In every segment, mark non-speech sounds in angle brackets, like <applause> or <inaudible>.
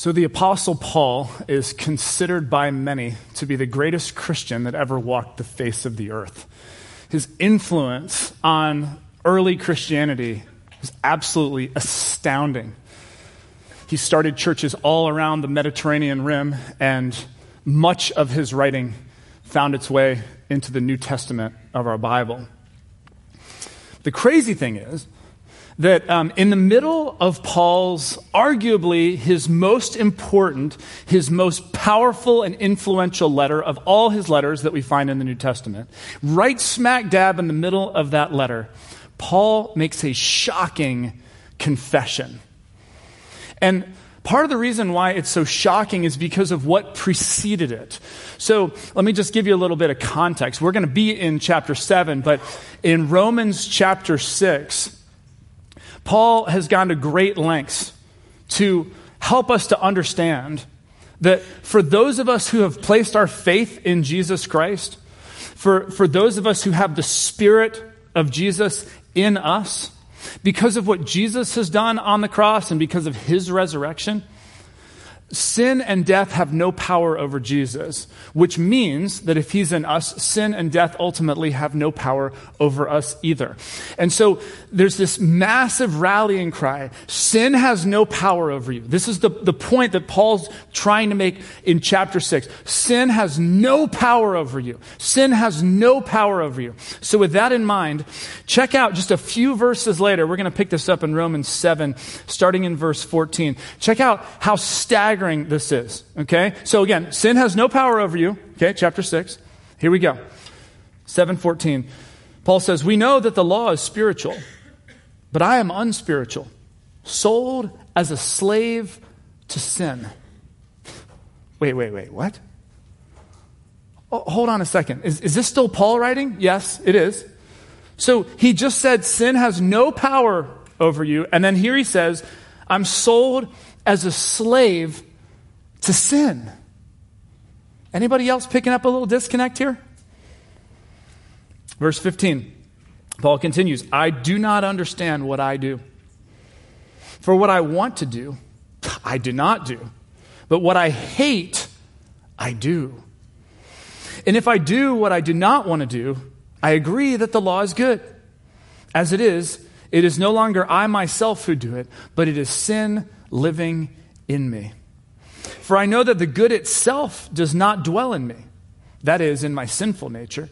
So, the Apostle Paul is considered by many to be the greatest Christian that ever walked the face of the earth. His influence on early Christianity is absolutely astounding. He started churches all around the Mediterranean rim, and much of his writing found its way into the New Testament of our Bible. The crazy thing is, that um, in the middle of Paul's, arguably his most important, his most powerful and influential letter of all his letters that we find in the New Testament, right smack dab in the middle of that letter, Paul makes a shocking confession. And Part of the reason why it's so shocking is because of what preceded it. So let me just give you a little bit of context. We're going to be in chapter 7, but in Romans chapter 6, Paul has gone to great lengths to help us to understand that for those of us who have placed our faith in Jesus Christ, for, for those of us who have the Spirit of Jesus in us, because of what Jesus has done on the cross and because of his resurrection, Sin and death have no power over Jesus, which means that if he's in us, sin and death ultimately have no power over us either. And so there's this massive rallying cry. Sin has no power over you. This is the, the point that Paul's trying to make in chapter six. Sin has no power over you. Sin has no power over you. So with that in mind, check out just a few verses later. We're going to pick this up in Romans 7, starting in verse 14. Check out how staggering staggering this is. Okay? So again, sin has no power over you. Okay, chapter 6. Here we go. 714. Paul says, We know that the law is spiritual, but I am unspiritual, sold as a slave to sin. Wait, wait, wait, what? Oh, hold on a second. Is, is this still Paul writing? Yes, it is. So he just said sin has no power over you. And then here he says, I'm sold as a slave to sin. Anybody else picking up a little disconnect here? Verse 15. Paul continues, I do not understand what I do. For what I want to do, I do not do. But what I hate, I do. And if I do what I do not want to do, I agree that the law is good. As it is, it is no longer I myself who do it, but it is sin living in me. For I know that the good itself does not dwell in me, that is, in my sinful nature.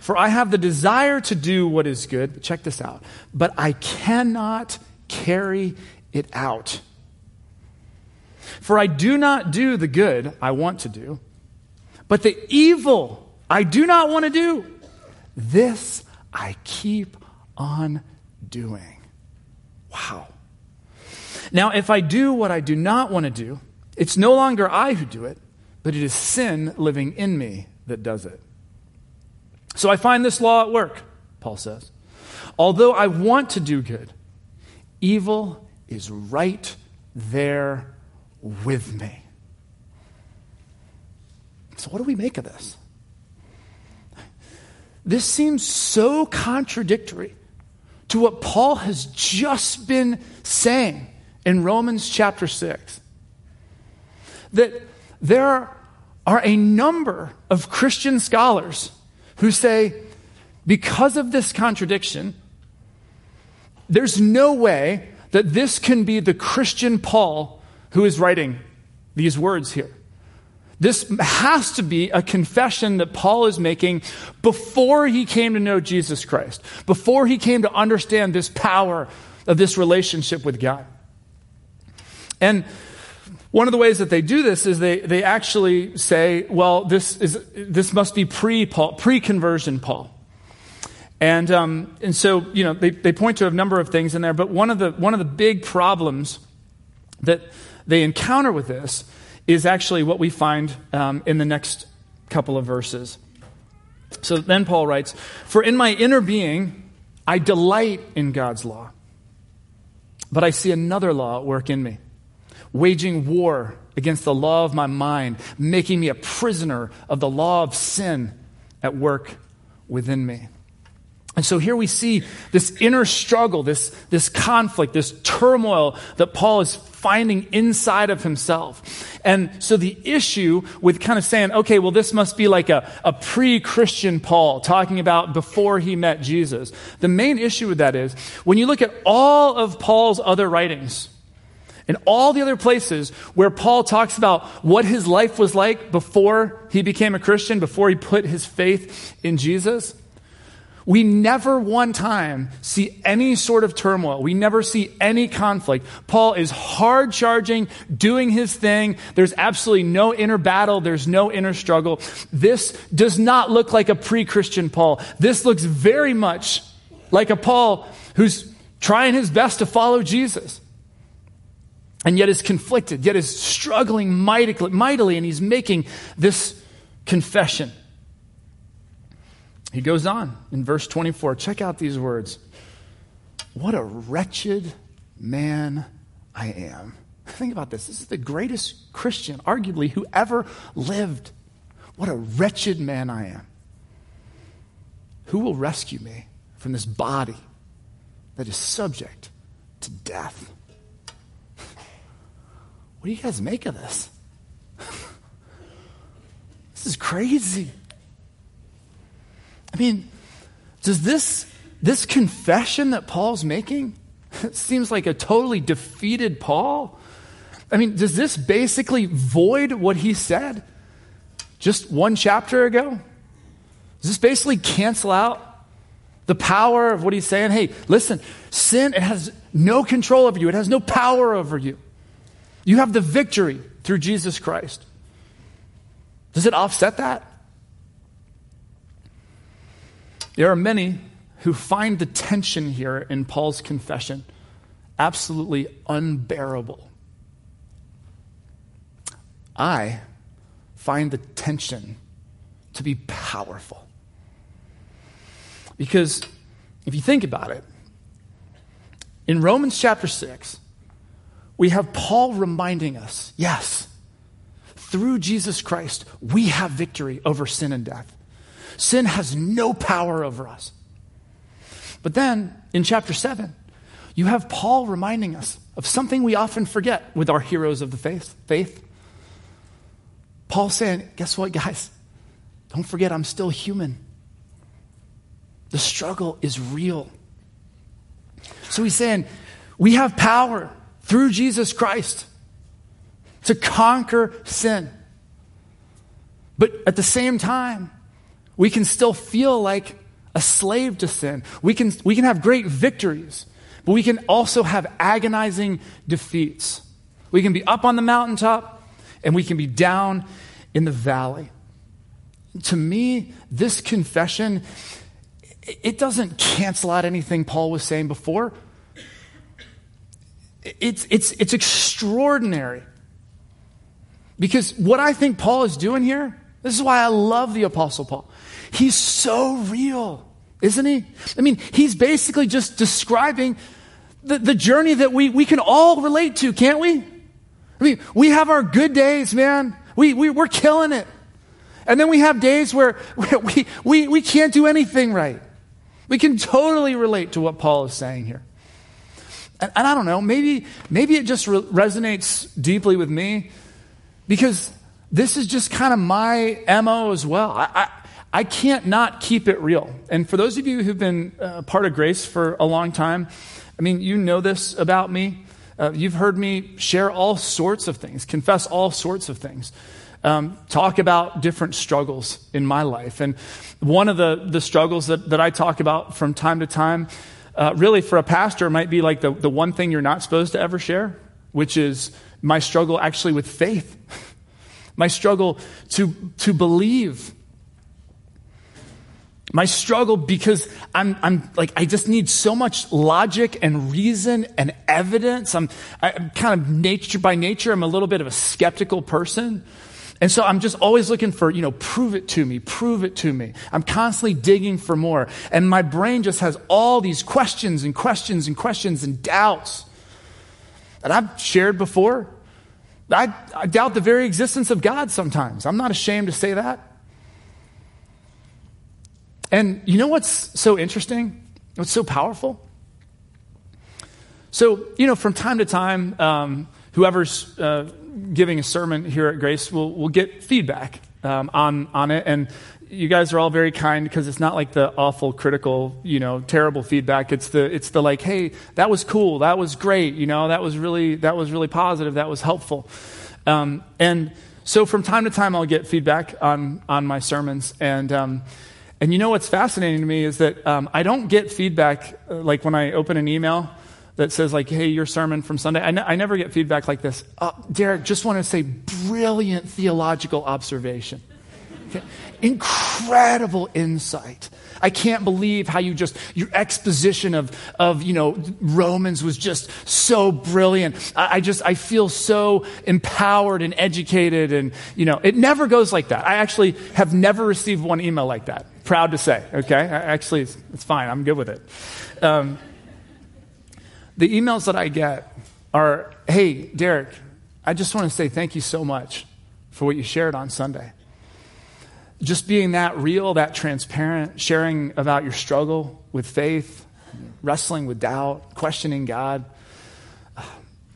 For I have the desire to do what is good, check this out, but I cannot carry it out. For I do not do the good I want to do, but the evil I do not want to do, this I keep on doing. Wow. Now, if I do what I do not want to do, it's no longer I who do it, but it is sin living in me that does it. So I find this law at work, Paul says. Although I want to do good, evil is right there with me. So, what do we make of this? This seems so contradictory to what Paul has just been saying in Romans chapter 6 that there are a number of Christian scholars who say, because of this contradiction, there's no way that this can be the Christian Paul who is writing these words here. This has to be a confession that Paul is making before he came to know Jesus Christ, before he came to understand this power of this relationship with God. And one of the ways that they do this is they, they actually say, well, this, is, this must be pre pre-conversion Paul. And, um, and so, you know, they, they point to a number of things in there, but one of the, one of the big problems that they encounter with this is actually what we find um, in the next couple of verses. So then Paul writes, For in my inner being, I delight in God's law, but I see another law at work in me waging war against the law of my mind, making me a prisoner of the law of sin at work within me. And so here we see this inner struggle, this, this conflict, this turmoil that Paul is finding inside of himself. And so the issue with kind of saying, okay, well, this must be like a, a pre Christian Paul talking about before he met Jesus. The main issue with that is when you look at all of Paul's other writings, and all the other places where Paul talks about what his life was like before he became a Christian, before he put his faith in Jesus, we never one time see any sort of turmoil. We never see any conflict. Paul is hard charging, doing his thing. There's absolutely no inner battle. There's no inner struggle. This does not look like a pre Christian Paul. This looks very much like a Paul who's trying his best to follow Jesus and yet is conflicted, yet is struggling mightily, and he's making this confession. He goes on in verse 24. Check out these words. What a wretched man I am. Think about this. This is the greatest Christian, arguably, who ever lived. What a wretched man I am. Who will rescue me from this body that is subject to death? What do you guys make of this? <laughs> this is crazy. I mean, does this, this confession that Paul's making, <laughs> seems like a totally defeated Paul. I mean, does this basically void what he said just one chapter ago? Does this basically cancel out the power of what he's saying? Hey, listen, sin, it has no control over you, it has no power over you. You have the victory through Jesus Christ. Does it offset that? There are many who find the tension here in Paul's confession absolutely unbearable. I find the tension to be powerful. Because if you think about it, in Romans chapter 6, we have Paul reminding us yes, through Jesus Christ, we have victory over sin and death. Sin has no power over us. But then in chapter 7, you have Paul reminding us of something we often forget with our heroes of the faith. faith. Paul saying, Guess what, guys? Don't forget, I'm still human. The struggle is real. So he's saying, We have power through Jesus Christ to conquer sin. But at the same time, we can still feel like a slave to sin. We can, we can have great victories, but we can also have agonizing defeats. We can be up on the mountaintop and we can be down in the valley. To me, this confession, it doesn't cancel out anything Paul was saying before it's, it's, it's extraordinary. Because what I think Paul is doing here, this is why I love the Apostle Paul. He's so real, isn't he? I mean, he's basically just describing the, the journey that we, we can all relate to, can't we? I mean, we have our good days, man. We, we, we're killing it. And then we have days where we, we, we can't do anything right. We can totally relate to what Paul is saying here. And, and I don't know, maybe, maybe it just re- resonates deeply with me because this is just kind of my MO as well. I, I, I, can't not keep it real. And for those of you who've been uh, part of Grace for a long time, I mean, you know this about me. Uh, you've heard me share all sorts of things, confess all sorts of things. Um, talk about different struggles in my life. And one of the, the struggles that, that I talk about from time to time uh, really for a pastor might be like the, the one thing you're not supposed to ever share, which is my struggle actually with faith, <laughs> my struggle to, to believe. My struggle because I'm, I'm like, I just need so much logic and reason and evidence. I'm, I'm kind of nature by nature, I'm a little bit of a skeptical person. And so I'm just always looking for, you know, prove it to me, prove it to me. I'm constantly digging for more. And my brain just has all these questions and questions and questions and doubts that I've shared before. I, I doubt the very existence of God sometimes. I'm not ashamed to say that. And you know what's so interesting? What's so powerful? So, you know, from time to time, um, whoever's uh, giving a sermon here at Grace we'll, we'll get feedback um, on, on it. And you guys are all very kind because it's not like the awful, critical, you know, terrible feedback. It's the, it's the like, hey, that was cool. That was great. You know, that was really, that was really positive. That was helpful. Um, and so from time to time, I'll get feedback on, on my sermons. And, um, and you know what's fascinating to me is that um, I don't get feedback uh, like when I open an email that says like, "Hey, your sermon from Sunday." I, I never get feedback like this. Uh, Derek, just want to say, brilliant theological observation, okay? incredible insight. I can't believe how you just your exposition of of you know Romans was just so brilliant. I, I just I feel so empowered and educated, and you know it never goes like that. I actually have never received one email like that. Proud to say, okay? Actually, it's, it's fine. I'm good with it. Um, the emails that I get are Hey, Derek, I just want to say thank you so much for what you shared on Sunday. Just being that real, that transparent, sharing about your struggle with faith, wrestling with doubt, questioning God,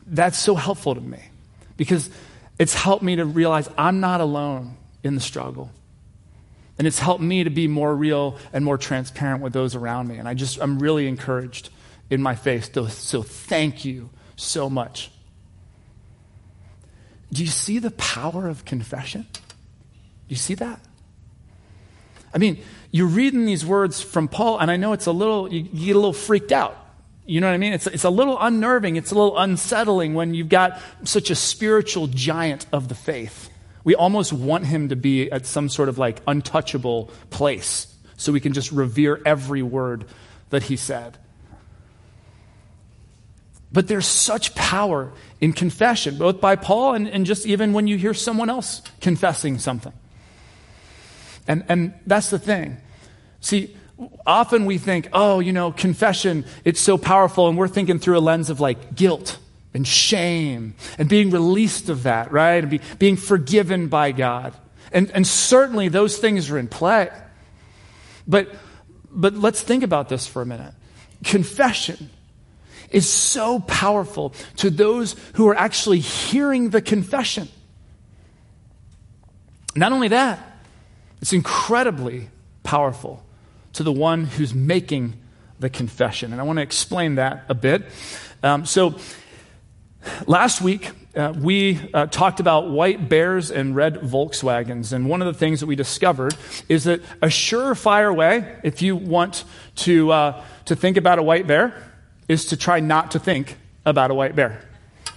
that's so helpful to me because it's helped me to realize I'm not alone in the struggle. And it's helped me to be more real and more transparent with those around me. And I just, I'm really encouraged in my face. So thank you so much. Do you see the power of confession? Do you see that? I mean, you're reading these words from Paul, and I know it's a little, you, get a little freaked out. You know what I mean? It's, it's a little unnerving, it's a little unsettling when you've got such a spiritual giant of the faith. We almost want him to be at some sort of like untouchable place so we can just revere every word that he said. But there's such power in confession, both by Paul and, and just even when you hear someone else confessing something. And, and that's the thing. See, often we think, oh, you know, confession, it's so powerful, and we're thinking through a lens of like guilt and shame and being released of that, right? And be, being forgiven by God. And, and certainly those things are in play. But, but let's think about this for a minute. Confession is so powerful to those who are actually hearing the confession. Not only that, it's incredibly powerful to the one who's making the confession. And I want to explain that a bit. Um, so, last week, uh, we uh, talked about white bears and red Volkswagens. And one of the things that we discovered is that a surefire way, if you want to, uh, to think about a white bear, is to try not to think about a white bear.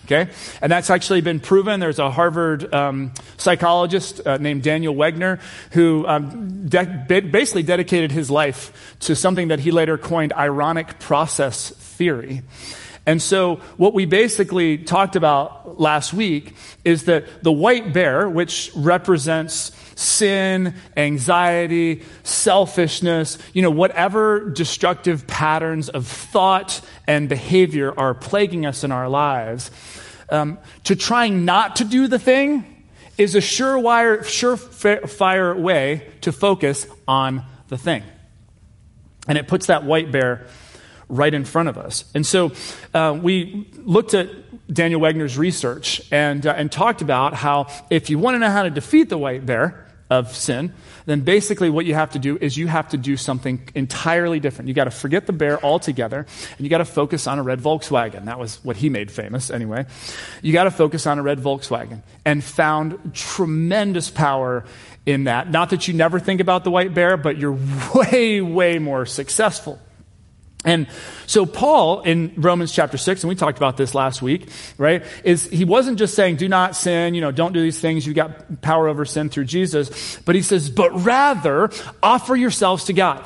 Okay? And that's actually been proven. There's a Harvard um, psychologist uh, named Daniel Wegner who um, de- basically dedicated his life to something that he later coined ironic process theory. And so, what we basically talked about last week is that the white bear, which represents sin, anxiety, selfishness, you know, whatever destructive patterns of thought and behavior are plaguing us in our lives, um, to trying not to do the thing is a surefire, surefire way to focus on the thing. And it puts that white bear right in front of us. And so uh, we looked at Daniel Wegner's research and, uh, and talked about how if you want to know how to defeat the white bear, of sin, then basically what you have to do is you have to do something entirely different. You got to forget the bear altogether, and you got to focus on a red Volkswagen. That was what he made famous, anyway. You got to focus on a red Volkswagen, and found tremendous power in that. Not that you never think about the white bear, but you're <laughs> way, way more successful. And so Paul in Romans chapter 6, and we talked about this last week, right, is he wasn't just saying, do not sin, you know, don't do these things, You've got power over sin through Jesus, but he says, but rather offer yourselves to God.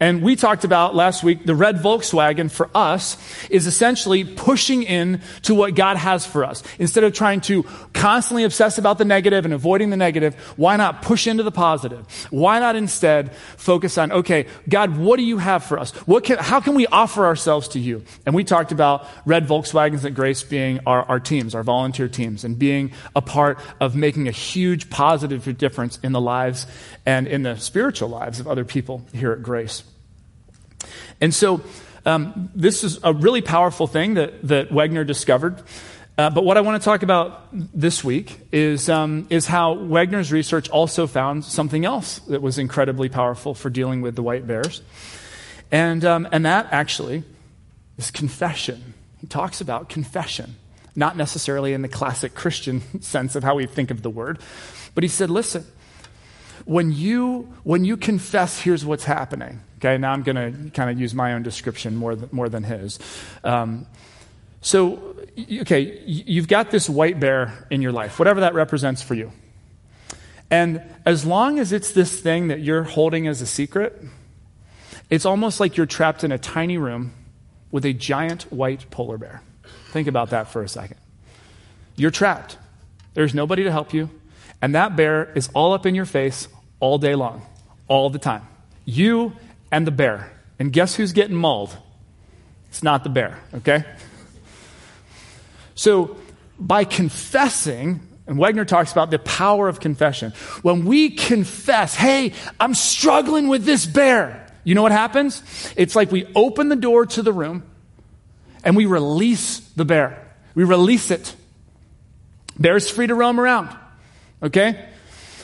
And we talked about last week the red Volkswagen for us is essentially pushing in to what God has for us. Instead of trying to constantly obsess about the negative and avoiding the negative, why not push into the positive? Why not instead focus on, okay, God, what do you have for us? What can, how can we offer ourselves to you? And we talked about red Volkswagens at Grace being our, our teams, our volunteer teams, and being a part of making a huge positive difference in the lives and in the spiritual lives of other people here at Grace. And so, um, this is a really powerful thing that, that Wegner discovered. Uh, but what I want to talk about this week is, um, is how Wegner's research also found something else that was incredibly powerful for dealing with the white bears. And, um, and that actually is confession. He talks about confession, not necessarily in the classic Christian <laughs> sense of how we think of the word, but he said, listen, when you, when you confess, here's what's happening. Okay, now I'm going to kind of use my own description more than, more than his. Um, so, okay, you've got this white bear in your life, whatever that represents for you. And as long as it's this thing that you're holding as a secret, it's almost like you're trapped in a tiny room with a giant white polar bear. Think about that for a second. You're trapped. There's nobody to help you. And that bear is all up in your face all day long, all the time. You and the bear. And guess who's getting mauled? It's not the bear, okay? So, by confessing, and Wegner talks about the power of confession. When we confess, hey, I'm struggling with this bear, you know what happens? It's like we open the door to the room and we release the bear. We release it. Bear's free to roam around. Okay?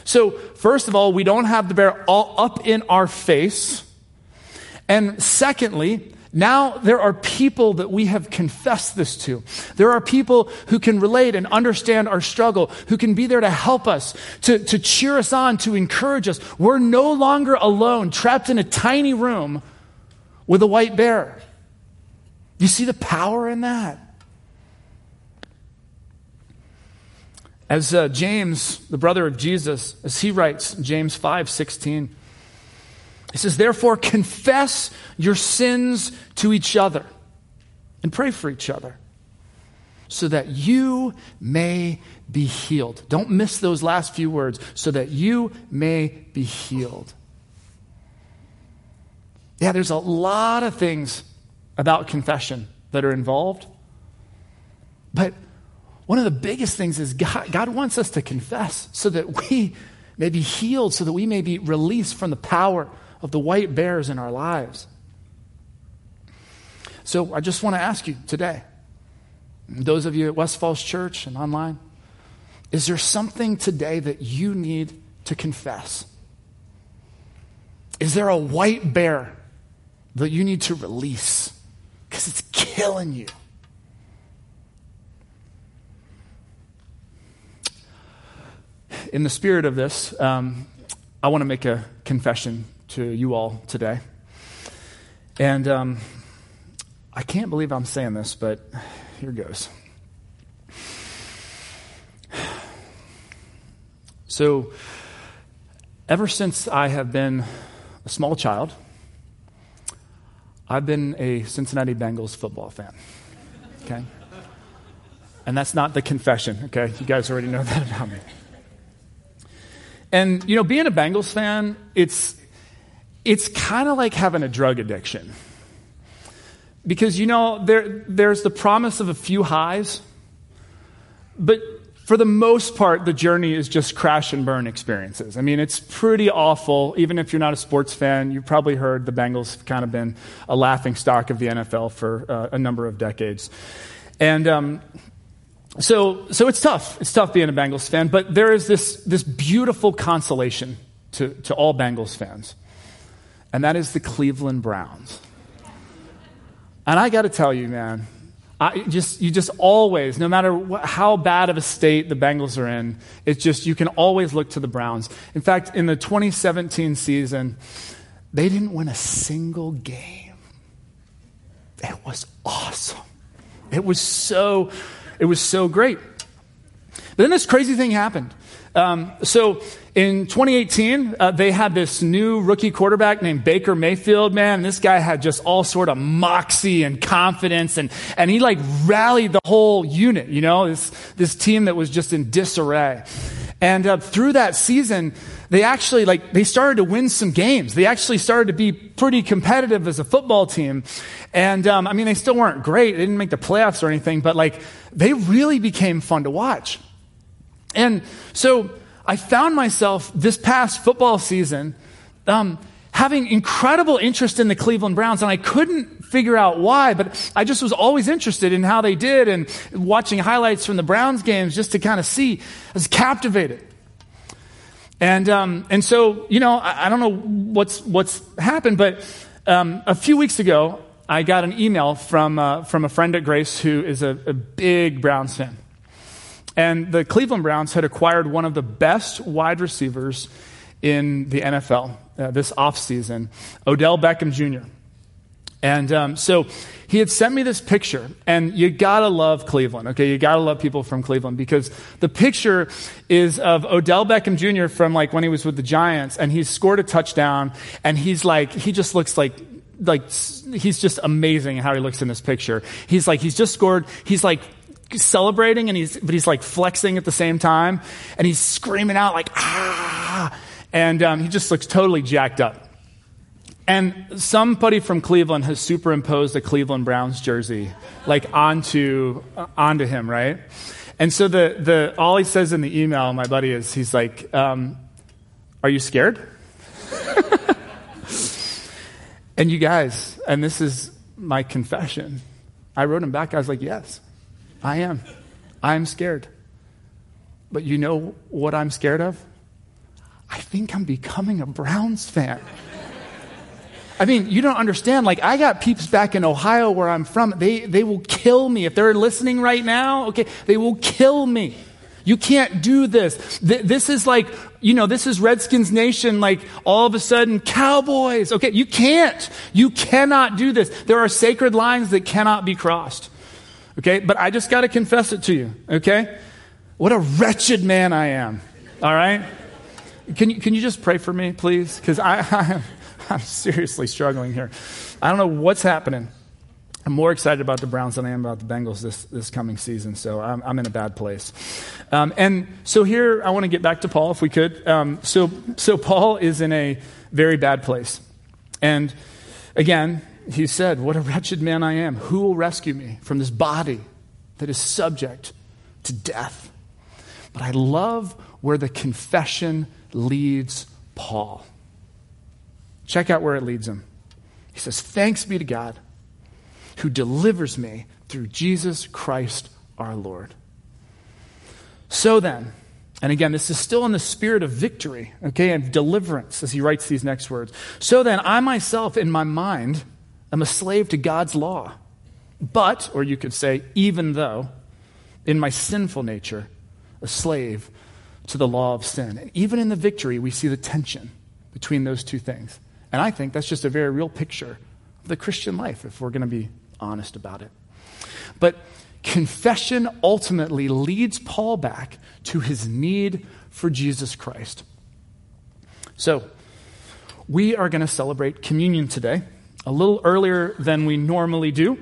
So, first of all, we don't have the bear all up in our face. And secondly, now there are people that we have confessed this to. There are people who can relate and understand our struggle, who can be there to help us, to, to cheer us on, to encourage us. We're no longer alone, trapped in a tiny room with a white bear. You see the power in that? As uh, James, the brother of Jesus, as he writes, James 5 16, he says, Therefore, confess your sins to each other and pray for each other so that you may be healed. Don't miss those last few words, so that you may be healed. Yeah, there's a lot of things about confession that are involved. But one of the biggest things is God, God wants us to confess so that we may be healed, so that we may be released from the power of the white bears in our lives. So I just want to ask you today, those of you at West Falls Church and online, is there something today that you need to confess? Is there a white bear that you need to release? Because it's killing you. In the spirit of this, um, I want to make a confession to you all today. And um, I can't believe I'm saying this, but here goes. So, ever since I have been a small child, I've been a Cincinnati Bengals football fan. Okay? And that's not the confession, okay? You guys already know that about me. And, you know, being a Bengals fan, it's, it's kind of like having a drug addiction. Because, you know, there, there's the promise of a few highs, but for the most part, the journey is just crash and burn experiences. I mean, it's pretty awful. Even if you're not a sports fan, you've probably heard the Bengals have kind of been a laughing stock of the NFL for uh, a number of decades. And um, so, so it's tough. It's tough being a Bengals fan, but there is this, this beautiful consolation to, to all Bengals fans and that is the Cleveland Browns. And I got to tell you, man, I just you just always, no matter what, how bad of a state the Bengals are in, it's just you can always look to the Browns. In fact, in the 2017 season, they didn't win a single game. It was awesome. It was so, it was so great. But then this crazy thing happened. Um, so in 2018, uh, they had this new rookie quarterback named Baker Mayfield, man. This guy had just all sort of moxie and confidence and, and he like rallied the whole unit, you know, this, this team that was just in disarray. And uh, through that season, they actually like they started to win some games. They actually started to be pretty competitive as a football team. And um, I mean, they still weren't great. They didn't make the playoffs or anything, but like they really became fun to watch. And so I found myself this past football season um, having incredible interest in the Cleveland Browns, and I couldn't figure out why, but I just was always interested in how they did and watching highlights from the Browns games just to kind of see. I was captivated. And, um, and so, you know, I, I, don't know what's, what's happened, but um, a few weeks ago, I got an email from, uh, from a friend at Grace who is a, a big Browns fan. And the Cleveland Browns had acquired one of the best wide receivers in the NFL uh, this offseason, Odell Beckham Jr. And um, so he had sent me this picture, and you gotta love Cleveland, okay? You gotta love people from Cleveland because the picture is of Odell Beckham Jr. from like when he was with the Giants, and he's scored a touchdown, and he's like, he just looks like like he's just amazing how he looks in this picture. He's like he's just scored. He's like celebrating and he's but he's like flexing at the same time and he's screaming out like ah and um, he just looks totally jacked up. And somebody from Cleveland has superimposed a Cleveland Browns jersey like onto uh, onto him, right? And so the the all he says in the email, my buddy is he's like, um, "Are you scared?" <laughs> and you guys, and this is my confession. I wrote him back. I was like, "Yes, I am. I am scared." But you know what I'm scared of? I think I'm becoming a Browns fan. I mean, you don't understand. Like, I got peeps back in Ohio where I'm from. They, they will kill me. If they're listening right now, okay, they will kill me. You can't do this. This is like, you know, this is Redskins Nation, like all of a sudden, Cowboys. Okay, you can't. You cannot do this. There are sacred lines that cannot be crossed. Okay, but I just got to confess it to you. Okay? What a wretched man I am. All right? Can you, can you just pray for me, please? Because I, <laughs> I, <laughs> I'm seriously struggling here. I don't know what's happening. I'm more excited about the Browns than I am about the Bengals this, this coming season, so I'm, I'm in a bad place. Um, and so here, I want to get back to Paul, if we could. Um, so, so Paul is in a very bad place. And again, he said, What a wretched man I am. Who will rescue me from this body that is subject to death? But I love where the confession leads Paul. Check out where it leads him. He says, Thanks be to God who delivers me through Jesus Christ our Lord. So then, and again, this is still in the spirit of victory, okay, and deliverance as he writes these next words. So then, I myself, in my mind, am a slave to God's law. But, or you could say, even though, in my sinful nature, a slave to the law of sin. And even in the victory, we see the tension between those two things. And I think that's just a very real picture of the Christian life, if we're going to be honest about it. But confession ultimately leads Paul back to his need for Jesus Christ. So, we are going to celebrate communion today, a little earlier than we normally do.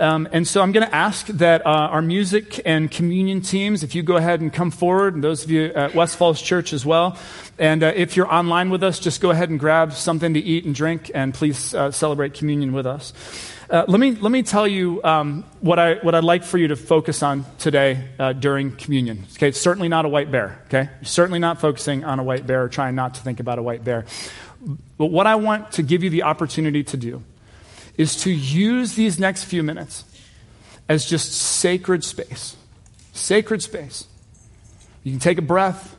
Um, and so I'm going to ask that uh, our music and communion teams, if you go ahead and come forward, and those of you at West Falls Church as well. And uh, if you're online with us, just go ahead and grab something to eat and drink, and please uh, celebrate communion with us. Uh, let, me, let me tell you um, what, I, what I'd like for you to focus on today uh, during communion. Okay, it's certainly not a white bear, okay? You're certainly not focusing on a white bear or trying not to think about a white bear. But what I want to give you the opportunity to do is to use these next few minutes as just sacred space. Sacred space. You can take a breath,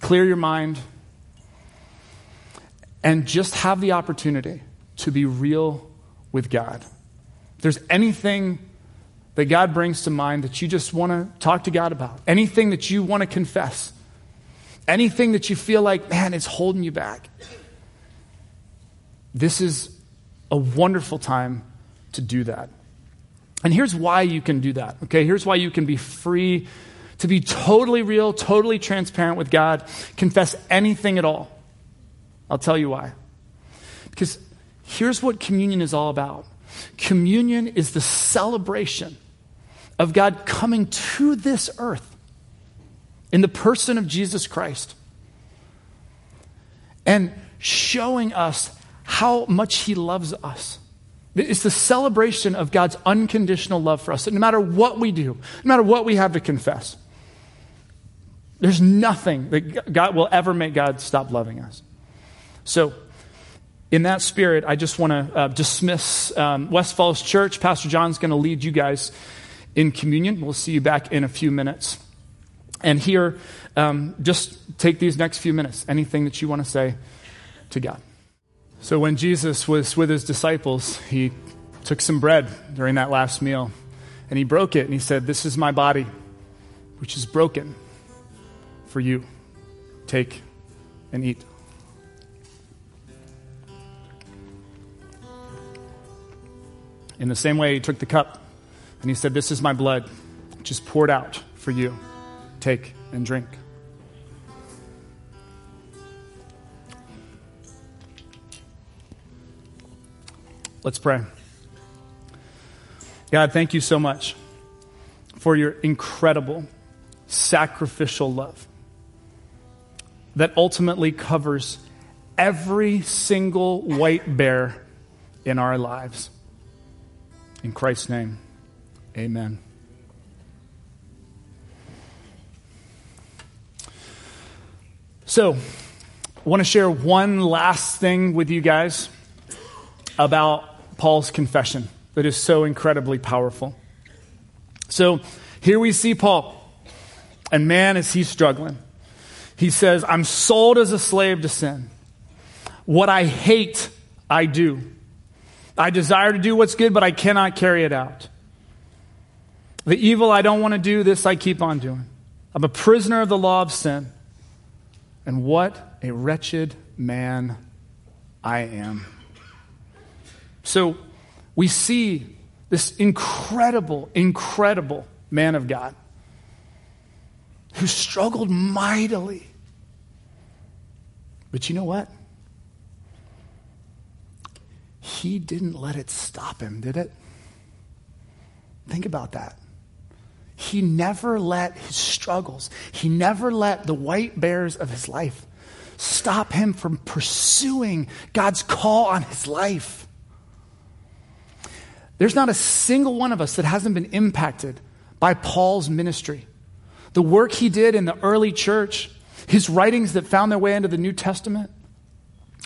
clear your mind, and just have the opportunity to be real with God. If there's anything that God brings to mind that you just want to talk to God about, anything that you want to confess, anything that you feel like, man, it's holding you back, this is a wonderful time to do that. And here's why you can do that. Okay, here's why you can be free to be totally real, totally transparent with God, confess anything at all. I'll tell you why. Because here's what communion is all about communion is the celebration of God coming to this earth in the person of Jesus Christ and showing us how much He loves us. It's the celebration of God's unconditional love for us. That no matter what we do, no matter what we have to confess, there's nothing that God will ever make God stop loving us. So, in that spirit, I just want to uh, dismiss um, West Falls Church. Pastor John's going to lead you guys in communion. We'll see you back in a few minutes. And here, um, just take these next few minutes. Anything that you want to say to God. So, when Jesus was with his disciples, he took some bread during that last meal and he broke it and he said, This is my body, which is broken for you. Take and eat. In the same way, he took the cup and he said, This is my blood, which is poured out for you. Take and drink. Let's pray. God, thank you so much for your incredible sacrificial love that ultimately covers every single white bear in our lives. In Christ's name, amen. So, I want to share one last thing with you guys about Paul's confession that is so incredibly powerful. So, here we see Paul, and man, is he struggling. He says, I'm sold as a slave to sin. What I hate, I do. I desire to do what's good, but I cannot carry it out. The evil I don't want to do, this I keep on doing. I'm a prisoner of the law of sin. And what a wretched man I am. So we see this incredible, incredible man of God who struggled mightily. But you know what? He didn't let it stop him, did it? Think about that. He never let his struggles, he never let the white bears of his life stop him from pursuing God's call on his life. There's not a single one of us that hasn't been impacted by Paul's ministry. The work he did in the early church, his writings that found their way into the New Testament,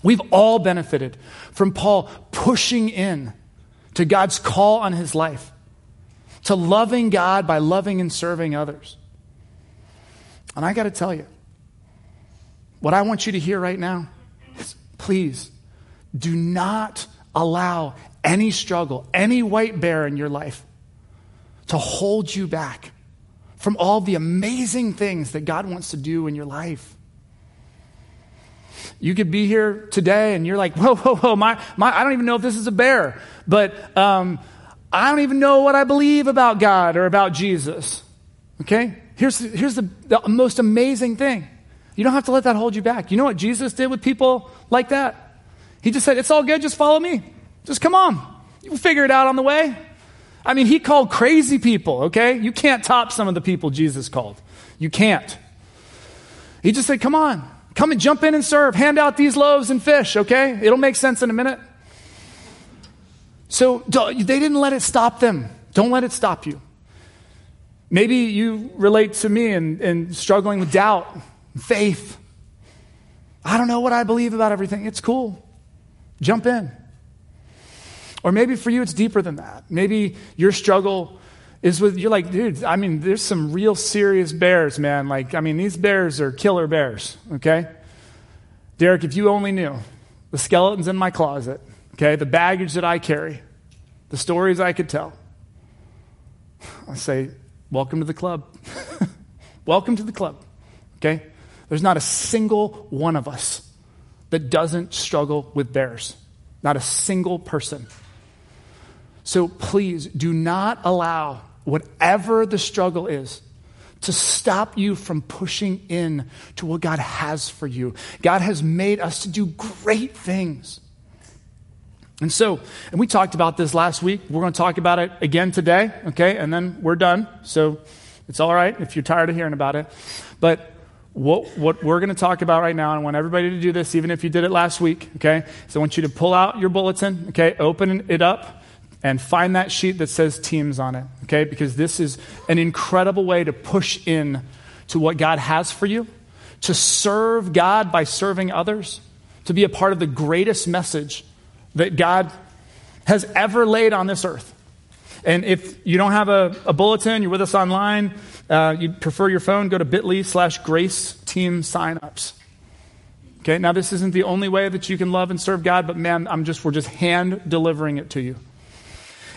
We've all benefited from Paul pushing in to God's call on his life, to loving God by loving and serving others. And I got to tell you, what I want you to hear right now is please do not allow any struggle, any white bear in your life to hold you back from all the amazing things that God wants to do in your life. You could be here today and you're like, whoa, whoa, whoa, my, my, I don't even know if this is a bear, but um, I don't even know what I believe about God or about Jesus. Okay? Here's, here's the, the most amazing thing. You don't have to let that hold you back. You know what Jesus did with people like that? He just said, It's all good, just follow me. Just come on. You'll figure it out on the way. I mean, he called crazy people, okay? You can't top some of the people Jesus called. You can't. He just said, Come on. Come and jump in and serve. Hand out these loaves and fish, okay? It'll make sense in a minute. So they didn't let it stop them. Don't let it stop you. Maybe you relate to me and, and struggling with doubt, faith. I don't know what I believe about everything. It's cool. Jump in. Or maybe for you, it's deeper than that. Maybe your struggle is with, you're like, dude, I mean, there's some real serious bears, man. Like, I mean, these bears are killer bears, okay? Derek, if you only knew the skeletons in my closet, okay, the baggage that I carry, the stories I could tell, I say, welcome to the club. <laughs> welcome to the club, okay? There's not a single one of us that doesn't struggle with theirs, Not a single person. So please do not allow whatever the struggle is, to stop you from pushing in to what God has for you. God has made us to do great things. And so, and we talked about this last week. We're going to talk about it again today, okay? And then we're done. So it's all right if you're tired of hearing about it. But what, what we're going to talk about right now, and I want everybody to do this, even if you did it last week, okay? So I want you to pull out your bulletin, okay? Open it up and find that sheet that says teams on it, okay? Because this is an incredible way to push in to what God has for you, to serve God by serving others, to be a part of the greatest message that God has ever laid on this earth. And if you don't have a, a bulletin, you're with us online, uh, you prefer your phone, go to bit.ly slash grace team signups. Okay, now this isn't the only way that you can love and serve God, but man, I'm just, we're just hand delivering it to you.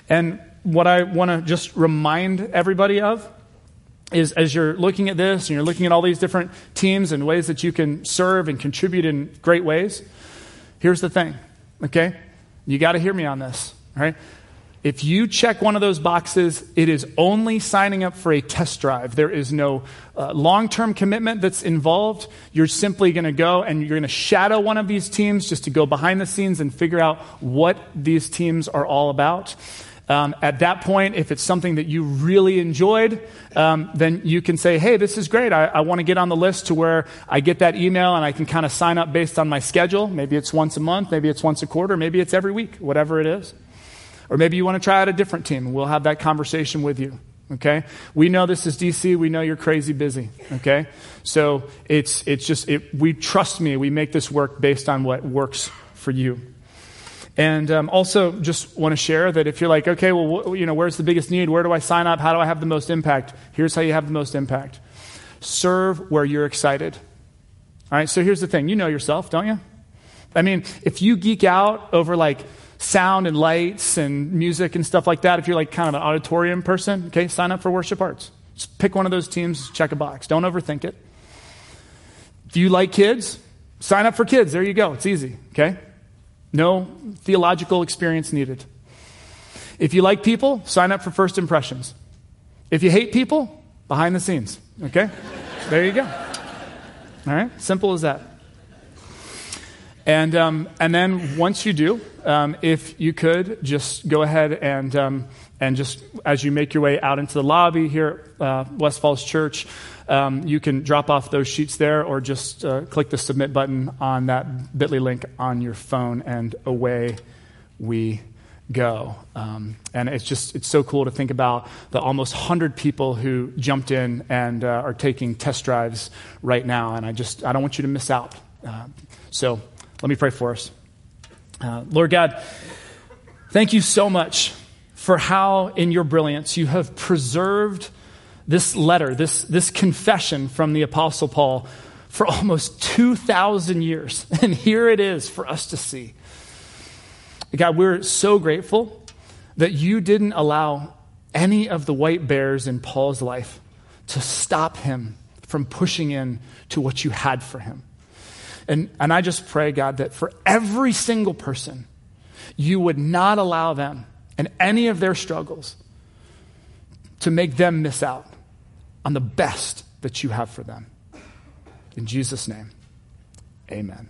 And what I want to just remind everybody of is as you're looking at this and you're looking at all these different teams and ways that you can serve and contribute in great ways, here's the thing, okay? You got to hear me on this, right? If you check one of those boxes, it is only signing up for a test drive. There is no uh, long term commitment that's involved. You're simply going to go and you're going to shadow one of these teams just to go behind the scenes and figure out what these teams are all about. Um, at that point, if it's something that you really enjoyed, um, then you can say, hey, this is great. I, I want to get on the list to where I get that email and I can kind of sign up based on my schedule. Maybe it's once a month, maybe it's once a quarter, maybe it's every week, whatever it is. Or maybe you want to try out a different team, we'll have that conversation with you. Okay? We know this is DC. We know you're crazy busy. Okay? So it's, it's just, it, we trust me, we make this work based on what works for you. And um, also, just want to share that if you're like, okay, well, wh- you know, where's the biggest need? Where do I sign up? How do I have the most impact? Here's how you have the most impact serve where you're excited. All right, so here's the thing you know yourself, don't you? I mean, if you geek out over like sound and lights and music and stuff like that, if you're like kind of an auditorium person, okay, sign up for worship arts. Just pick one of those teams, check a box. Don't overthink it. If you like kids, sign up for kids. There you go. It's easy, okay? No theological experience needed. If you like people, sign up for first impressions. If you hate people, behind the scenes. Okay? there you go. All right? Simple as that. And, um, and then once you do, um, if you could just go ahead and, um, and just as you make your way out into the lobby here at uh, West Falls Church, um, you can drop off those sheets there or just uh, click the submit button on that bit.ly link on your phone, and away we go. Um, and it's just, it's so cool to think about the almost 100 people who jumped in and uh, are taking test drives right now. And I just, I don't want you to miss out. Uh, so let me pray for us. Uh, Lord God, thank you so much for how, in your brilliance, you have preserved this letter, this, this confession from the Apostle Paul for almost 2,000 years. <laughs> And here it is for us to see. God, we're so grateful that you didn't allow any of the white bears in Paul's life to stop him from pushing in to what you had for him. And, and I just pray, God, that for every single person, you would not allow them and any of their struggles to make them miss out on the best that you have for them. In Jesus' name, amen.